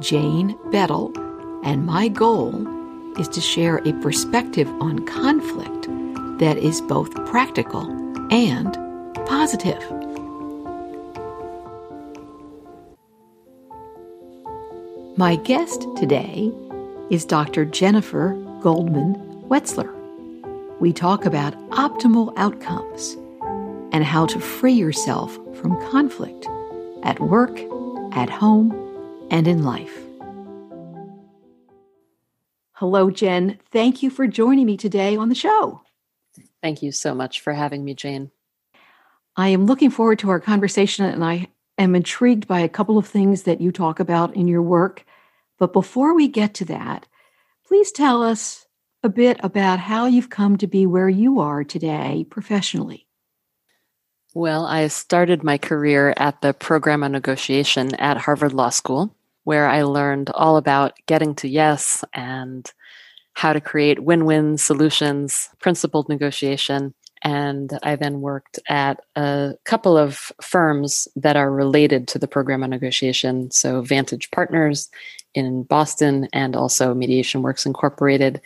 Jane Bettel, and my goal is to share a perspective on conflict that is both practical and positive. My guest today is Dr. Jennifer Goldman Wetzler. We talk about optimal outcomes and how to free yourself from conflict at work, at home, and in life. Hello, Jen. Thank you for joining me today on the show. Thank you so much for having me, Jane. I am looking forward to our conversation, and I am intrigued by a couple of things that you talk about in your work. But before we get to that, please tell us a bit about how you've come to be where you are today professionally. Well, I started my career at the program on negotiation at Harvard Law School, where I learned all about getting to yes and how to create win win solutions, principled negotiation. And I then worked at a couple of firms that are related to the program on negotiation. So, Vantage Partners in Boston and also Mediation Works Incorporated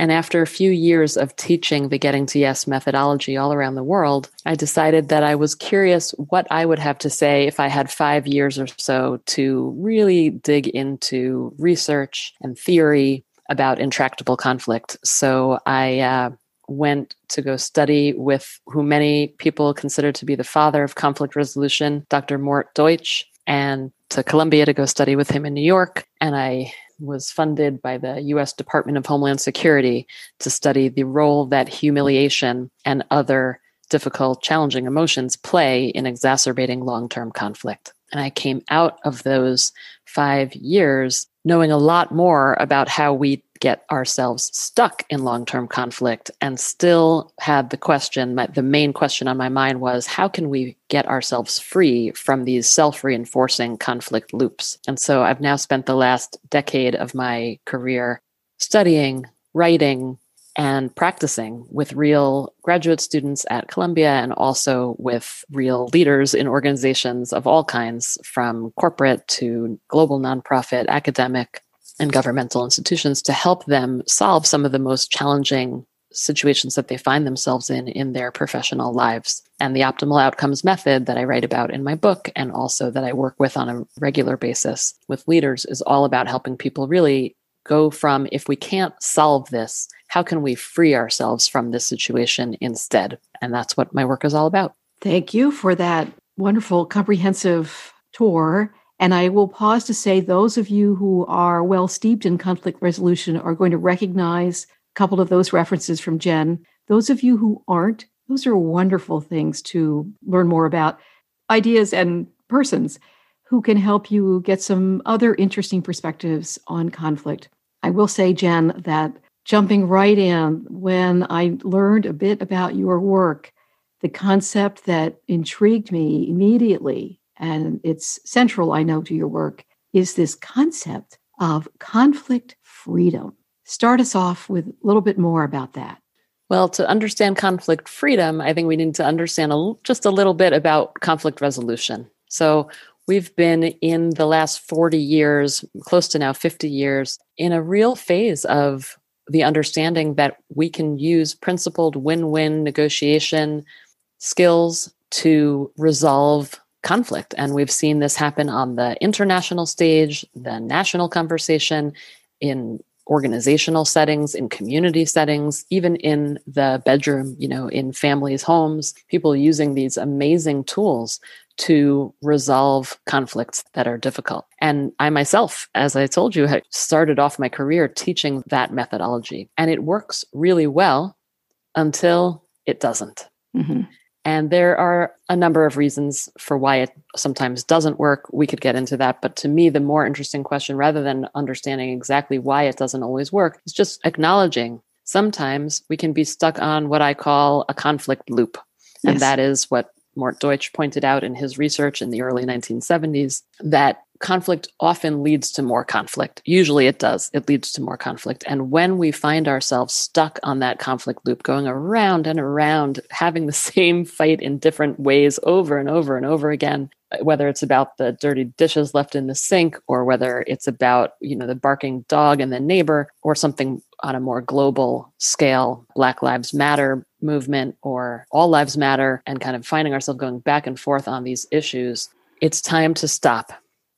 and after a few years of teaching the Getting to Yes methodology all around the world, I decided that I was curious what I would have to say if I had five years or so to really dig into research and theory about intractable conflict. So I uh, went to go study with who many people consider to be the father of conflict resolution, Dr. Mort Deutsch, and to Columbia to go study with him in New York. And I was funded by the US Department of Homeland Security to study the role that humiliation and other difficult, challenging emotions play in exacerbating long term conflict. And I came out of those five years knowing a lot more about how we get ourselves stuck in long term conflict and still had the question the main question on my mind was how can we get ourselves free from these self reinforcing conflict loops? And so I've now spent the last decade of my career studying, writing, and practicing with real graduate students at Columbia and also with real leaders in organizations of all kinds, from corporate to global nonprofit, academic, and governmental institutions to help them solve some of the most challenging situations that they find themselves in in their professional lives. And the optimal outcomes method that I write about in my book and also that I work with on a regular basis with leaders is all about helping people really go from if we can't solve this, how can we free ourselves from this situation instead? And that's what my work is all about. Thank you for that wonderful comprehensive tour. And I will pause to say those of you who are well steeped in conflict resolution are going to recognize a couple of those references from Jen. Those of you who aren't, those are wonderful things to learn more about ideas and persons who can help you get some other interesting perspectives on conflict. I will say, Jen, that jumping right in, when I learned a bit about your work, the concept that intrigued me immediately and it's central, I know, to your work, is this concept of conflict freedom. Start us off with a little bit more about that. Well, to understand conflict freedom, I think we need to understand a, just a little bit about conflict resolution. So, we've been in the last 40 years, close to now 50 years, in a real phase of the understanding that we can use principled win win negotiation skills to resolve conflict. And we've seen this happen on the international stage, the national conversation, in organizational settings, in community settings, even in the bedroom, you know, in families' homes, people using these amazing tools to resolve conflicts that are difficult. And I myself, as I told you, had started off my career teaching that methodology. And it works really well until it doesn't. Mm-hmm. And there are a number of reasons for why it sometimes doesn't work. We could get into that. But to me, the more interesting question, rather than understanding exactly why it doesn't always work, is just acknowledging sometimes we can be stuck on what I call a conflict loop. Yes. And that is what Mort Deutsch pointed out in his research in the early 1970s that conflict often leads to more conflict. Usually it does. It leads to more conflict. And when we find ourselves stuck on that conflict loop, going around and around, having the same fight in different ways over and over and over again, whether it's about the dirty dishes left in the sink or whether it's about, you know, the barking dog and the neighbor or something on a more global scale, Black Lives Matter movement or All Lives Matter, and kind of finding ourselves going back and forth on these issues, it's time to stop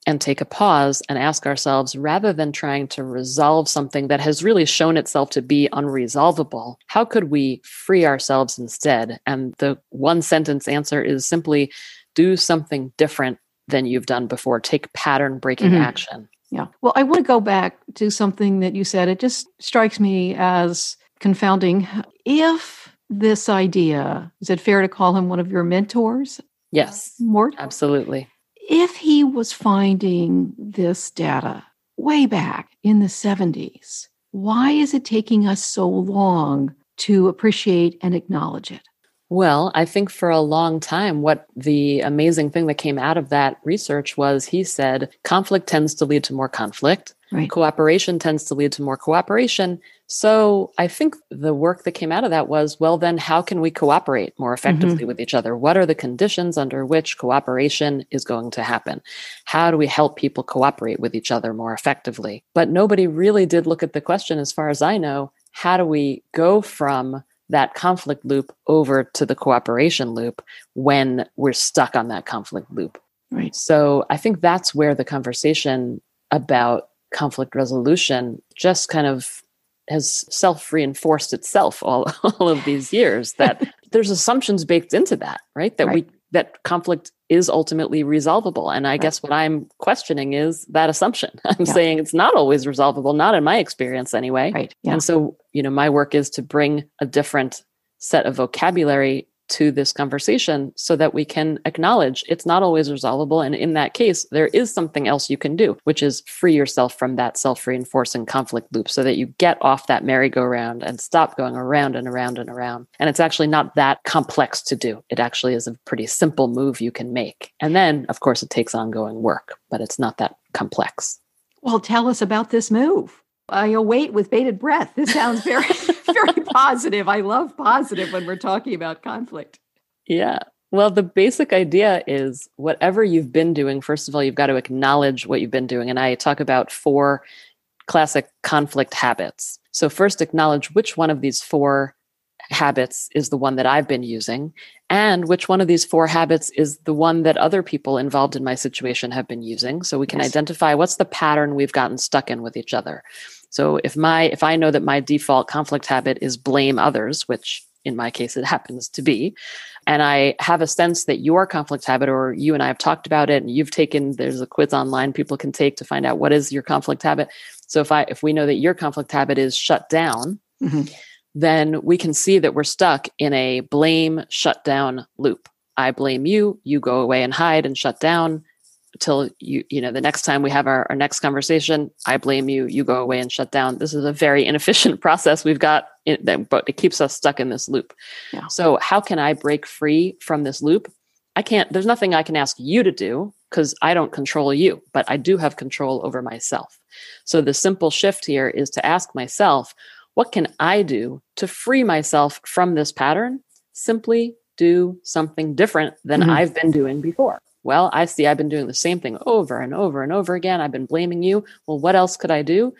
and take a pause and ask ourselves rather than trying to resolve something that has really shown itself to be unresolvable, how could we free ourselves instead? And the one sentence answer is simply do something different than you've done before, take pattern breaking mm-hmm. action. Yeah. Well, I want to go back to something that you said. It just strikes me as confounding. If this idea, is it fair to call him one of your mentors? Yes. Mort? Absolutely if he was finding this data way back in the 70s, why is it taking us so long to appreciate and acknowledge it? Well, I think for a long time, what the amazing thing that came out of that research was he said conflict tends to lead to more conflict. Right. Cooperation tends to lead to more cooperation. So I think the work that came out of that was well, then how can we cooperate more effectively mm-hmm. with each other? What are the conditions under which cooperation is going to happen? How do we help people cooperate with each other more effectively? But nobody really did look at the question, as far as I know, how do we go from that conflict loop over to the cooperation loop when we're stuck on that conflict loop? Right. So I think that's where the conversation about conflict resolution just kind of has self reinforced itself all, all of these years that there's assumptions baked into that, right? That right. we that conflict is ultimately resolvable. And I right. guess what I'm questioning is that assumption. I'm yeah. saying it's not always resolvable, not in my experience anyway. Right. Yeah. And so, you know, my work is to bring a different set of vocabulary to this conversation so that we can acknowledge it's not always resolvable. And in that case, there is something else you can do, which is free yourself from that self reinforcing conflict loop so that you get off that merry-go-round and stop going around and around and around. And it's actually not that complex to do. It actually is a pretty simple move you can make. And then, of course, it takes ongoing work, but it's not that complex. Well, tell us about this move. I await with bated breath. This sounds very, very positive. I love positive when we're talking about conflict. Yeah. Well, the basic idea is whatever you've been doing, first of all, you've got to acknowledge what you've been doing. And I talk about four classic conflict habits. So, first, acknowledge which one of these four habits is the one that I've been using, and which one of these four habits is the one that other people involved in my situation have been using. So we can yes. identify what's the pattern we've gotten stuck in with each other. So if my if I know that my default conflict habit is blame others, which in my case it happens to be, and I have a sense that your conflict habit or you and I have talked about it and you've taken there's a quiz online people can take to find out what is your conflict habit. So if I if we know that your conflict habit is shut down, mm-hmm then we can see that we're stuck in a blame shutdown loop. I blame you, you go away and hide and shut down until you, you know, the next time we have our, our next conversation, I blame you, you go away and shut down. This is a very inefficient process we've got, in, that, but it keeps us stuck in this loop. Yeah. So, how can I break free from this loop? I can't, there's nothing I can ask you to do because I don't control you, but I do have control over myself. So, the simple shift here is to ask myself, what can I do to free myself from this pattern? Simply do something different than mm-hmm. I've been doing before. Well, I see I've been doing the same thing over and over and over again. I've been blaming you. Well, what else could I do?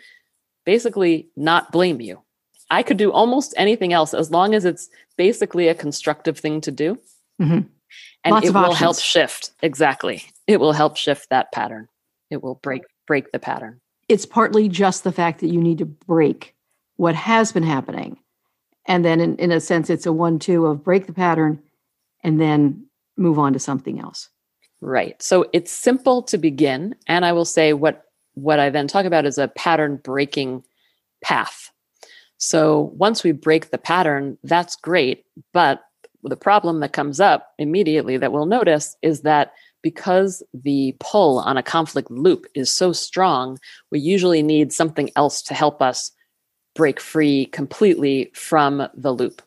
Basically, not blame you. I could do almost anything else as long as it's basically a constructive thing to do. Mm-hmm. And Lots it will options. help shift. Exactly. It will help shift that pattern. It will break break the pattern. It's partly just the fact that you need to break what has been happening. And then, in, in a sense, it's a one two of break the pattern and then move on to something else. Right. So it's simple to begin. And I will say what, what I then talk about is a pattern breaking path. So once we break the pattern, that's great. But the problem that comes up immediately that we'll notice is that because the pull on a conflict loop is so strong, we usually need something else to help us break free completely from the loop.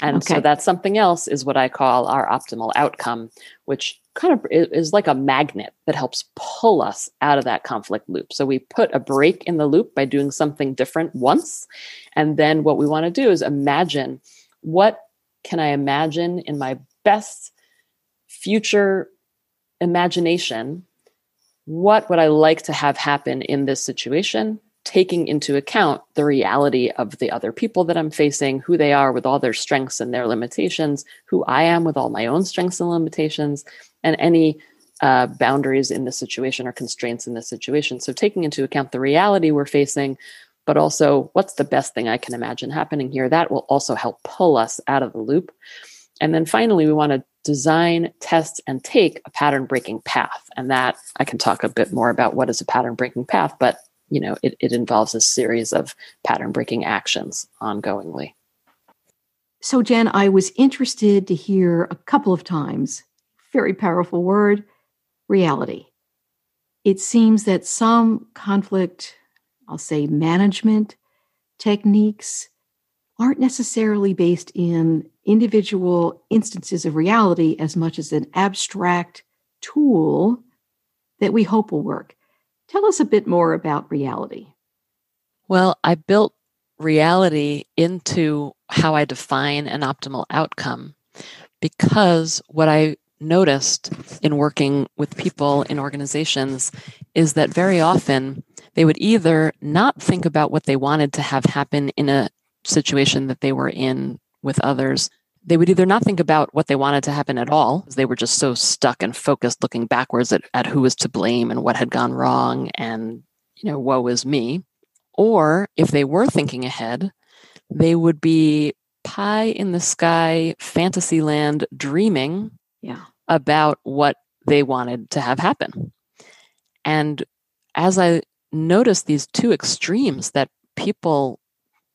And okay. so that something else is what I call our optimal outcome, which kind of is like a magnet that helps pull us out of that conflict loop. So we put a break in the loop by doing something different once. And then what we want to do is imagine what can I imagine in my best future imagination? What would I like to have happen in this situation? Taking into account the reality of the other people that I'm facing, who they are with all their strengths and their limitations, who I am with all my own strengths and limitations, and any uh, boundaries in the situation or constraints in the situation. So, taking into account the reality we're facing, but also what's the best thing I can imagine happening here, that will also help pull us out of the loop. And then finally, we want to design, test, and take a pattern breaking path. And that I can talk a bit more about what is a pattern breaking path, but you know, it, it involves a series of pattern breaking actions ongoingly. So, Jen, I was interested to hear a couple of times very powerful word reality. It seems that some conflict, I'll say management techniques, aren't necessarily based in individual instances of reality as much as an abstract tool that we hope will work. Tell us a bit more about reality. Well, I built reality into how I define an optimal outcome because what I noticed in working with people in organizations is that very often they would either not think about what they wanted to have happen in a situation that they were in with others. They would either not think about what they wanted to happen at all, they were just so stuck and focused looking backwards at, at who was to blame and what had gone wrong and, you know, woe is me. Or if they were thinking ahead, they would be pie in the sky, fantasy land, dreaming yeah about what they wanted to have happen. And as I noticed these two extremes that people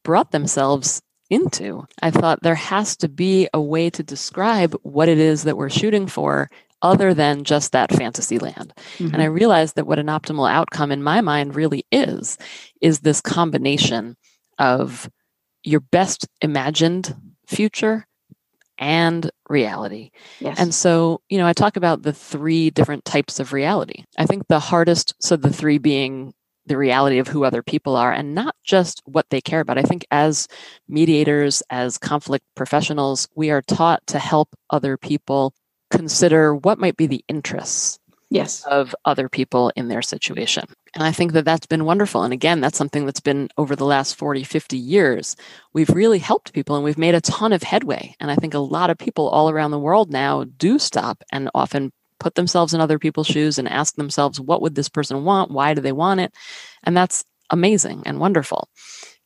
brought themselves into, I thought there has to be a way to describe what it is that we're shooting for other than just that fantasy land. Mm-hmm. And I realized that what an optimal outcome in my mind really is, is this combination of your best imagined future and reality. Yes. And so, you know, I talk about the three different types of reality. I think the hardest, so the three being the reality of who other people are and not just what they care about. I think as mediators, as conflict professionals, we are taught to help other people consider what might be the interests yes. of other people in their situation. And i think that that's been wonderful. And again that's something that's been over the last 40 50 years we've really helped people and we've made a ton of headway. And i think a lot of people all around the world now do stop and often put themselves in other people's shoes and ask themselves what would this person want why do they want it and that's amazing and wonderful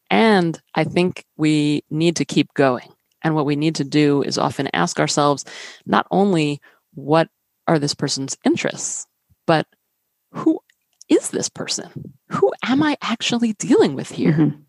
and i think we need to keep going and what we need to do is often ask ourselves not only what are this person's interests, but who is this person? Who am I actually dealing with here? Mm-hmm.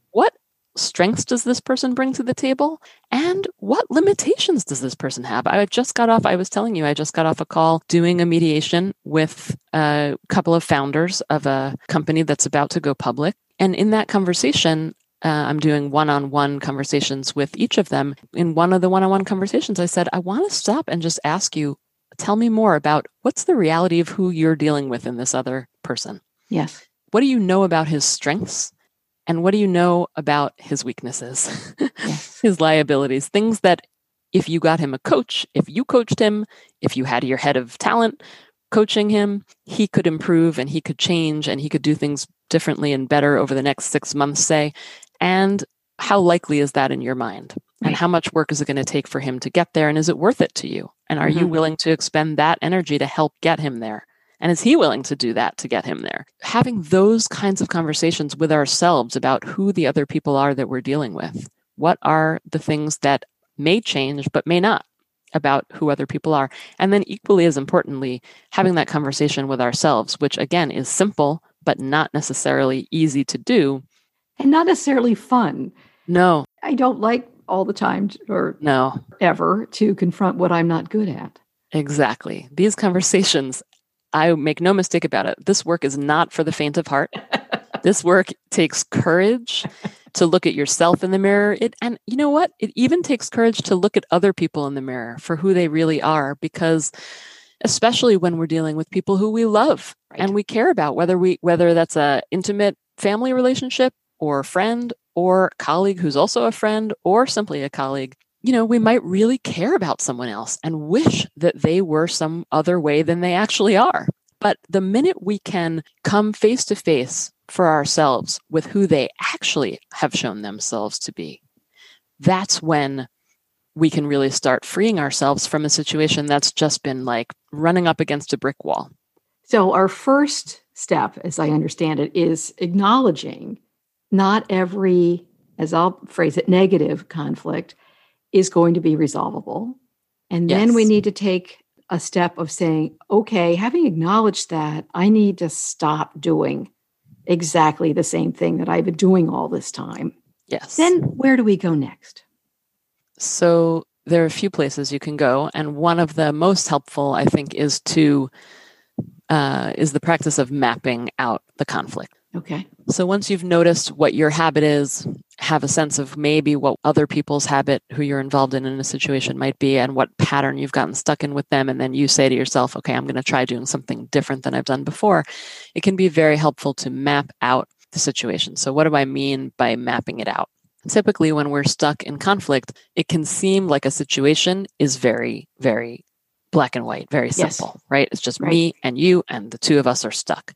Strengths does this person bring to the table? And what limitations does this person have? I just got off, I was telling you, I just got off a call doing a mediation with a couple of founders of a company that's about to go public. And in that conversation, uh, I'm doing one on one conversations with each of them. In one of the one on one conversations, I said, I want to stop and just ask you tell me more about what's the reality of who you're dealing with in this other person. Yes. What do you know about his strengths? And what do you know about his weaknesses, yes. his liabilities, things that if you got him a coach, if you coached him, if you had your head of talent coaching him, he could improve and he could change and he could do things differently and better over the next six months, say. And how likely is that in your mind? Right. And how much work is it going to take for him to get there? And is it worth it to you? And are mm-hmm. you willing to expend that energy to help get him there? And is he willing to do that to get him there? Having those kinds of conversations with ourselves about who the other people are that we're dealing with. What are the things that may change but may not about who other people are? And then, equally as importantly, having that conversation with ourselves, which again is simple but not necessarily easy to do. And not necessarily fun. No. I don't like all the time or no ever to confront what I'm not good at. Exactly. These conversations, I make no mistake about it. This work is not for the faint of heart. this work takes courage to look at yourself in the mirror. It and you know what? It even takes courage to look at other people in the mirror for who they really are because especially when we're dealing with people who we love right. and we care about whether we whether that's a intimate family relationship or friend or colleague who's also a friend or simply a colleague you know, we might really care about someone else and wish that they were some other way than they actually are. But the minute we can come face to face for ourselves with who they actually have shown themselves to be, that's when we can really start freeing ourselves from a situation that's just been like running up against a brick wall. So, our first step, as I understand it, is acknowledging not every, as I'll phrase it, negative conflict is going to be resolvable. And yes. then we need to take a step of saying, okay, having acknowledged that, I need to stop doing exactly the same thing that I've been doing all this time. Yes. Then where do we go next? So there are a few places you can go, and one of the most helpful, I think, is to uh, is the practice of mapping out the conflict. Okay. So once you've noticed what your habit is, have a sense of maybe what other people's habit who you're involved in in a situation might be and what pattern you've gotten stuck in with them and then you say to yourself, okay, I'm going to try doing something different than I've done before. It can be very helpful to map out the situation. So what do I mean by mapping it out? Typically when we're stuck in conflict, it can seem like a situation is very very black and white, very simple, yes. right? It's just right. me and you and the two of us are stuck.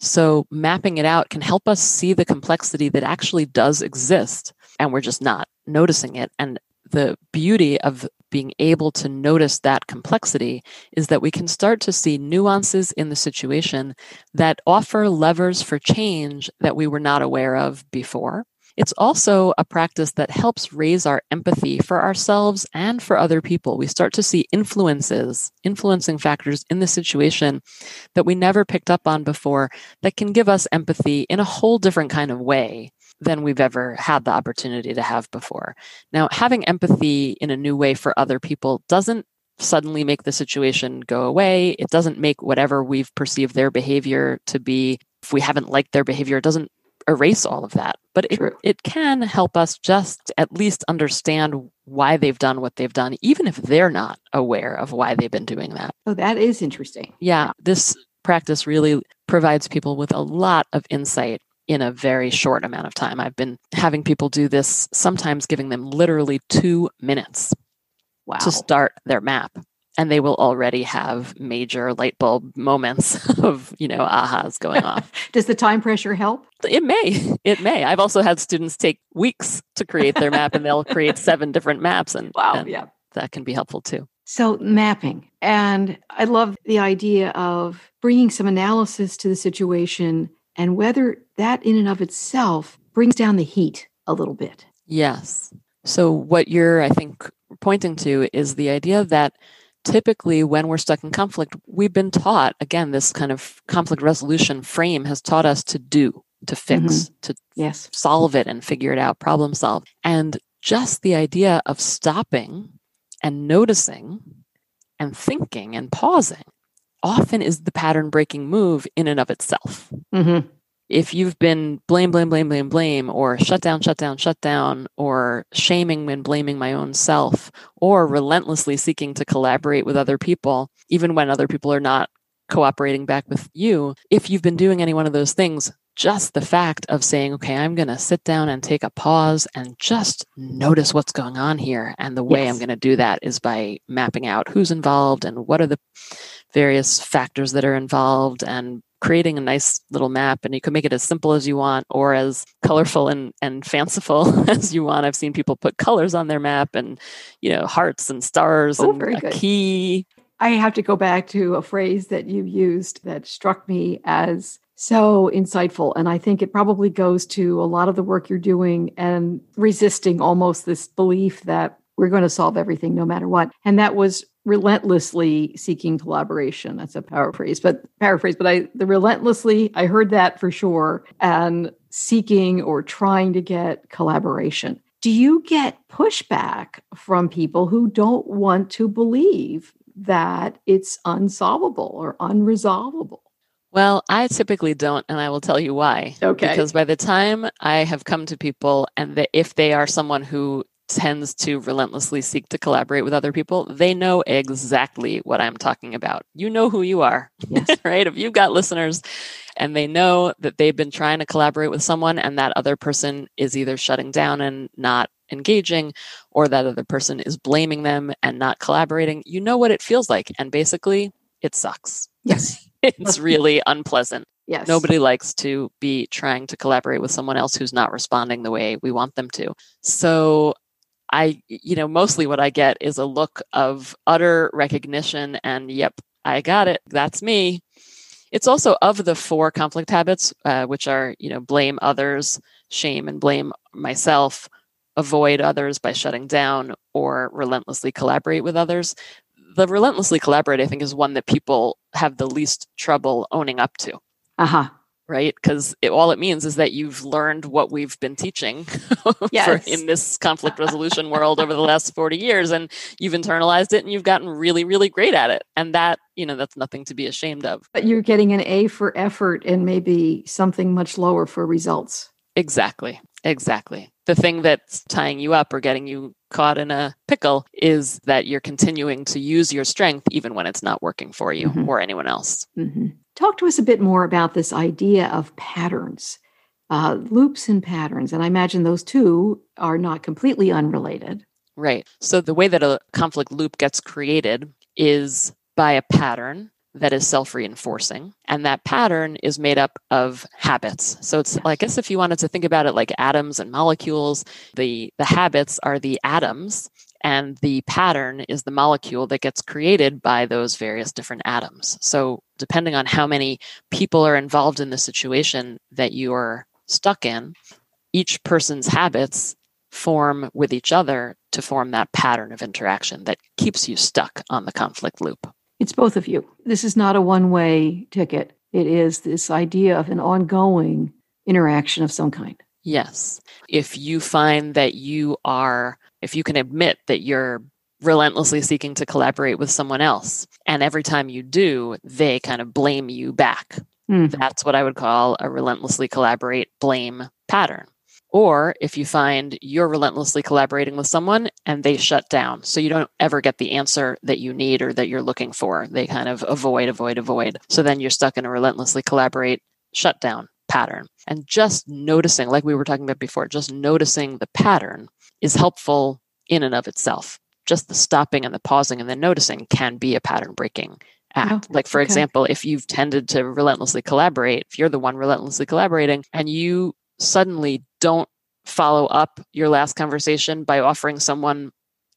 So mapping it out can help us see the complexity that actually does exist and we're just not noticing it. And the beauty of being able to notice that complexity is that we can start to see nuances in the situation that offer levers for change that we were not aware of before. It's also a practice that helps raise our empathy for ourselves and for other people. We start to see influences, influencing factors in the situation that we never picked up on before that can give us empathy in a whole different kind of way than we've ever had the opportunity to have before. Now, having empathy in a new way for other people doesn't suddenly make the situation go away. It doesn't make whatever we've perceived their behavior to be, if we haven't liked their behavior, it doesn't erase all of that. But it, it can help us just at least understand why they've done what they've done, even if they're not aware of why they've been doing that. Oh, that is interesting. Yeah, this practice really provides people with a lot of insight in a very short amount of time. I've been having people do this, sometimes giving them literally two minutes wow. to start their map and they will already have major light bulb moments of you know ahas going off. Does the time pressure help? It may it may. I've also had students take weeks to create their map and they'll create seven different maps and wow and yeah. that can be helpful too. So mapping and i love the idea of bringing some analysis to the situation and whether that in and of itself brings down the heat a little bit. Yes. So what you're i think pointing to is the idea that typically when we're stuck in conflict we've been taught again this kind of conflict resolution frame has taught us to do to fix mm-hmm. to yes. solve it and figure it out problem solve. And just the idea of stopping and noticing and thinking and pausing often is the pattern breaking move in and of itself. Mm-hmm if you've been blame, blame, blame, blame, blame, or shut down, shut down, shut down, or shaming and blaming my own self, or relentlessly seeking to collaborate with other people, even when other people are not cooperating back with you, if you've been doing any one of those things, just the fact of saying, okay, I'm going to sit down and take a pause and just notice what's going on here. And the way yes. I'm going to do that is by mapping out who's involved and what are the various factors that are involved and creating a nice little map and you can make it as simple as you want or as colorful and, and fanciful as you want. I've seen people put colors on their map and, you know, hearts and stars oh, and a good. key. I have to go back to a phrase that you used that struck me as so insightful. And I think it probably goes to a lot of the work you're doing and resisting almost this belief that we're going to solve everything no matter what. And that was relentlessly seeking collaboration. That's a paraphrase, but paraphrase, but I the relentlessly, I heard that for sure, and seeking or trying to get collaboration. do you get pushback from people who don't want to believe that it's unsolvable or unresolvable? Well, I typically don't, and I will tell you why. Okay. Because by the time I have come to people, and the, if they are someone who tends to relentlessly seek to collaborate with other people, they know exactly what I'm talking about. You know who you are, yes. right? If you've got listeners and they know that they've been trying to collaborate with someone and that other person is either shutting down and not engaging or that other person is blaming them and not collaborating, you know what it feels like. And basically, it sucks. Yes. it's really unpleasant. Yes. Nobody likes to be trying to collaborate with someone else who's not responding the way we want them to. So I, you know, mostly what I get is a look of utter recognition and, yep, I got it. That's me. It's also of the four conflict habits, uh, which are, you know, blame others, shame and blame myself, avoid others by shutting down, or relentlessly collaborate with others. The relentlessly collaborate, I think, is one that people have the least trouble owning up to. Uh huh right? Because all it means is that you've learned what we've been teaching yes. for, in this conflict resolution world over the last 40 years, and you've internalized it and you've gotten really, really great at it. And that, you know, that's nothing to be ashamed of. But you're getting an A for effort and maybe something much lower for results. Exactly. Exactly. The thing that's tying you up or getting you caught in a pickle is that you're continuing to use your strength even when it's not working for you mm-hmm. or anyone else. Mm-hmm. Talk to us a bit more about this idea of patterns, uh, loops and patterns. And I imagine those two are not completely unrelated. Right. So the way that a conflict loop gets created is by a pattern that is self reinforcing. And that pattern is made up of habits. So it's, I guess, if you wanted to think about it like atoms and molecules, the, the habits are the atoms and the pattern is the molecule that gets created by those various different atoms. So, depending on how many people are involved in the situation that you are stuck in, each person's habits form with each other to form that pattern of interaction that keeps you stuck on the conflict loop. It's both of you. This is not a one way ticket, it is this idea of an ongoing interaction of some kind. Yes. If you find that you are if you can admit that you're relentlessly seeking to collaborate with someone else, and every time you do, they kind of blame you back. Mm. That's what I would call a relentlessly collaborate blame pattern. Or if you find you're relentlessly collaborating with someone and they shut down, so you don't ever get the answer that you need or that you're looking for, they kind of avoid, avoid, avoid. So then you're stuck in a relentlessly collaborate shutdown pattern. And just noticing, like we were talking about before, just noticing the pattern is helpful in and of itself. Just the stopping and the pausing and the noticing can be a pattern breaking act. Oh, like, for okay. example, if you've tended to relentlessly collaborate, if you're the one relentlessly collaborating and you suddenly don't follow up your last conversation by offering someone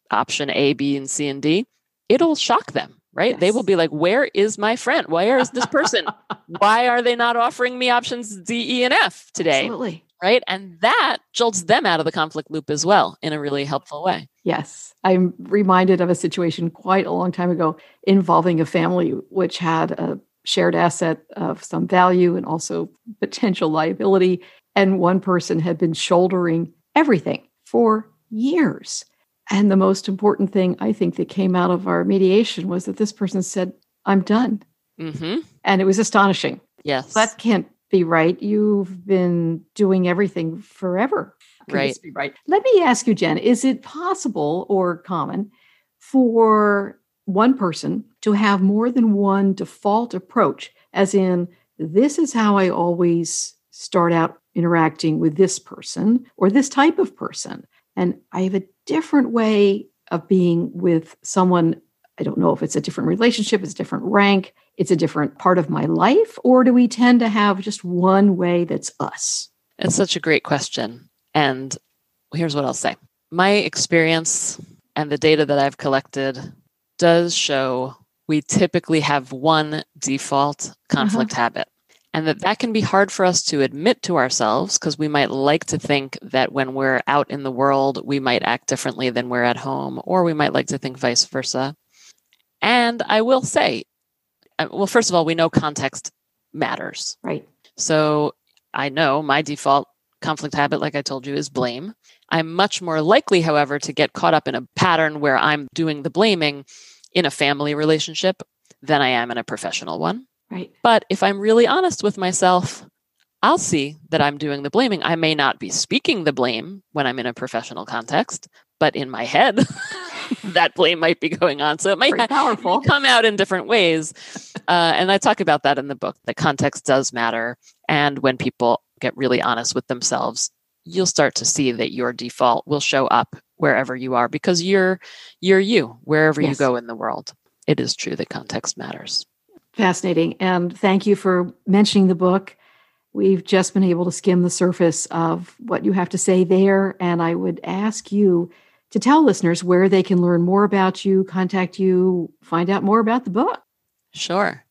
option A, B, and C and D, it'll shock them right? Yes. They will be like, Where is my friend? Where is this person? Why are they not offering me options D, E, and F today? Absolutely. Right. And that jolts them out of the conflict loop as well in a really helpful way. Yes. I'm reminded of a situation quite a long time ago involving a family which had a shared asset of some value and also potential liability. And one person had been shouldering everything for years. And the most important thing I think that came out of our mediation was that this person said, I'm done. Mm-hmm. And it was astonishing. Yes. That can't be right. You've been doing everything forever. Right. be right. Let me ask you, Jen, is it possible or common for one person to have more than one default approach, as in, this is how I always start out interacting with this person or this type of person? And I have a different way of being with someone. I don't know if it's a different relationship, it's a different rank, it's a different part of my life, or do we tend to have just one way that's us? It's such a great question. And here's what I'll say. My experience and the data that I've collected does show we typically have one default conflict uh-huh. habit and that that can be hard for us to admit to ourselves because we might like to think that when we're out in the world we might act differently than we're at home or we might like to think vice versa. And i will say uh, well first of all we know context matters. Right. So i know my default conflict habit, like I told you, is blame. I'm much more likely, however, to get caught up in a pattern where I'm doing the blaming in a family relationship than I am in a professional one. Right. But if I'm really honest with myself, I'll see that I'm doing the blaming. I may not be speaking the blame when I'm in a professional context, but in my head, that blame might be going on. So it might, Pretty powerful. come out in different ways. Uh, and I talk about that in the book. The context does matter. And when people get really honest with themselves, you'll start to see that your default will show up wherever you are because you're you're you wherever Yes. you go in the world. It is true that context matters. Fascinating. And thank you for mentioning the book. We've just been able to skim the surface of what you have to say there. And I would ask you to tell listeners where they can learn more about you, contact you, find out more about the book. Sure.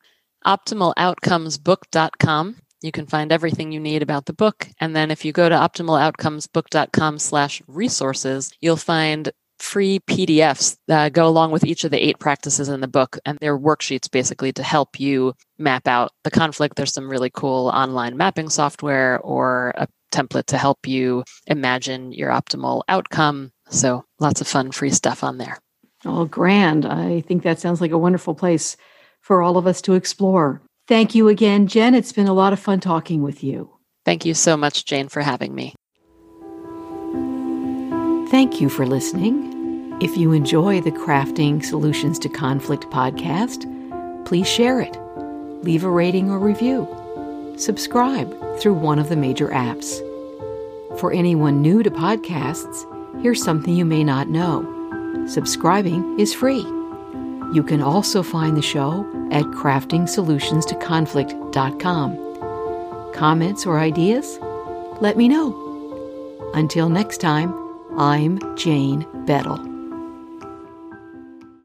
OptimalOutcomesBook.com. You can find everything you need about the book. And then if you go to optimaloutcomesbook.com slash resources, you'll find free PDFs that go along with each of the eight practices in the book. And they're worksheets basically to help you map out the conflict. There's some really cool online mapping software or a template to help you imagine your optimal outcome. So lots of fun free stuff on there. Oh, grand. I think that sounds like a wonderful place for all of us to explore. Thank you again, Jen. It's been a lot of fun talking with you. Thank you so much, Jane, for having me. Thank you for listening. If you enjoy the Crafting Solutions to Conflict podcast, please share it, leave a rating or review, subscribe through one of the major apps. For anyone new to podcasts, here's something you may not know subscribing is free. You can also find the show at craftingsolutionstoconflict.com. Comments or ideas? Let me know. Until next time, I'm Jane Bettle.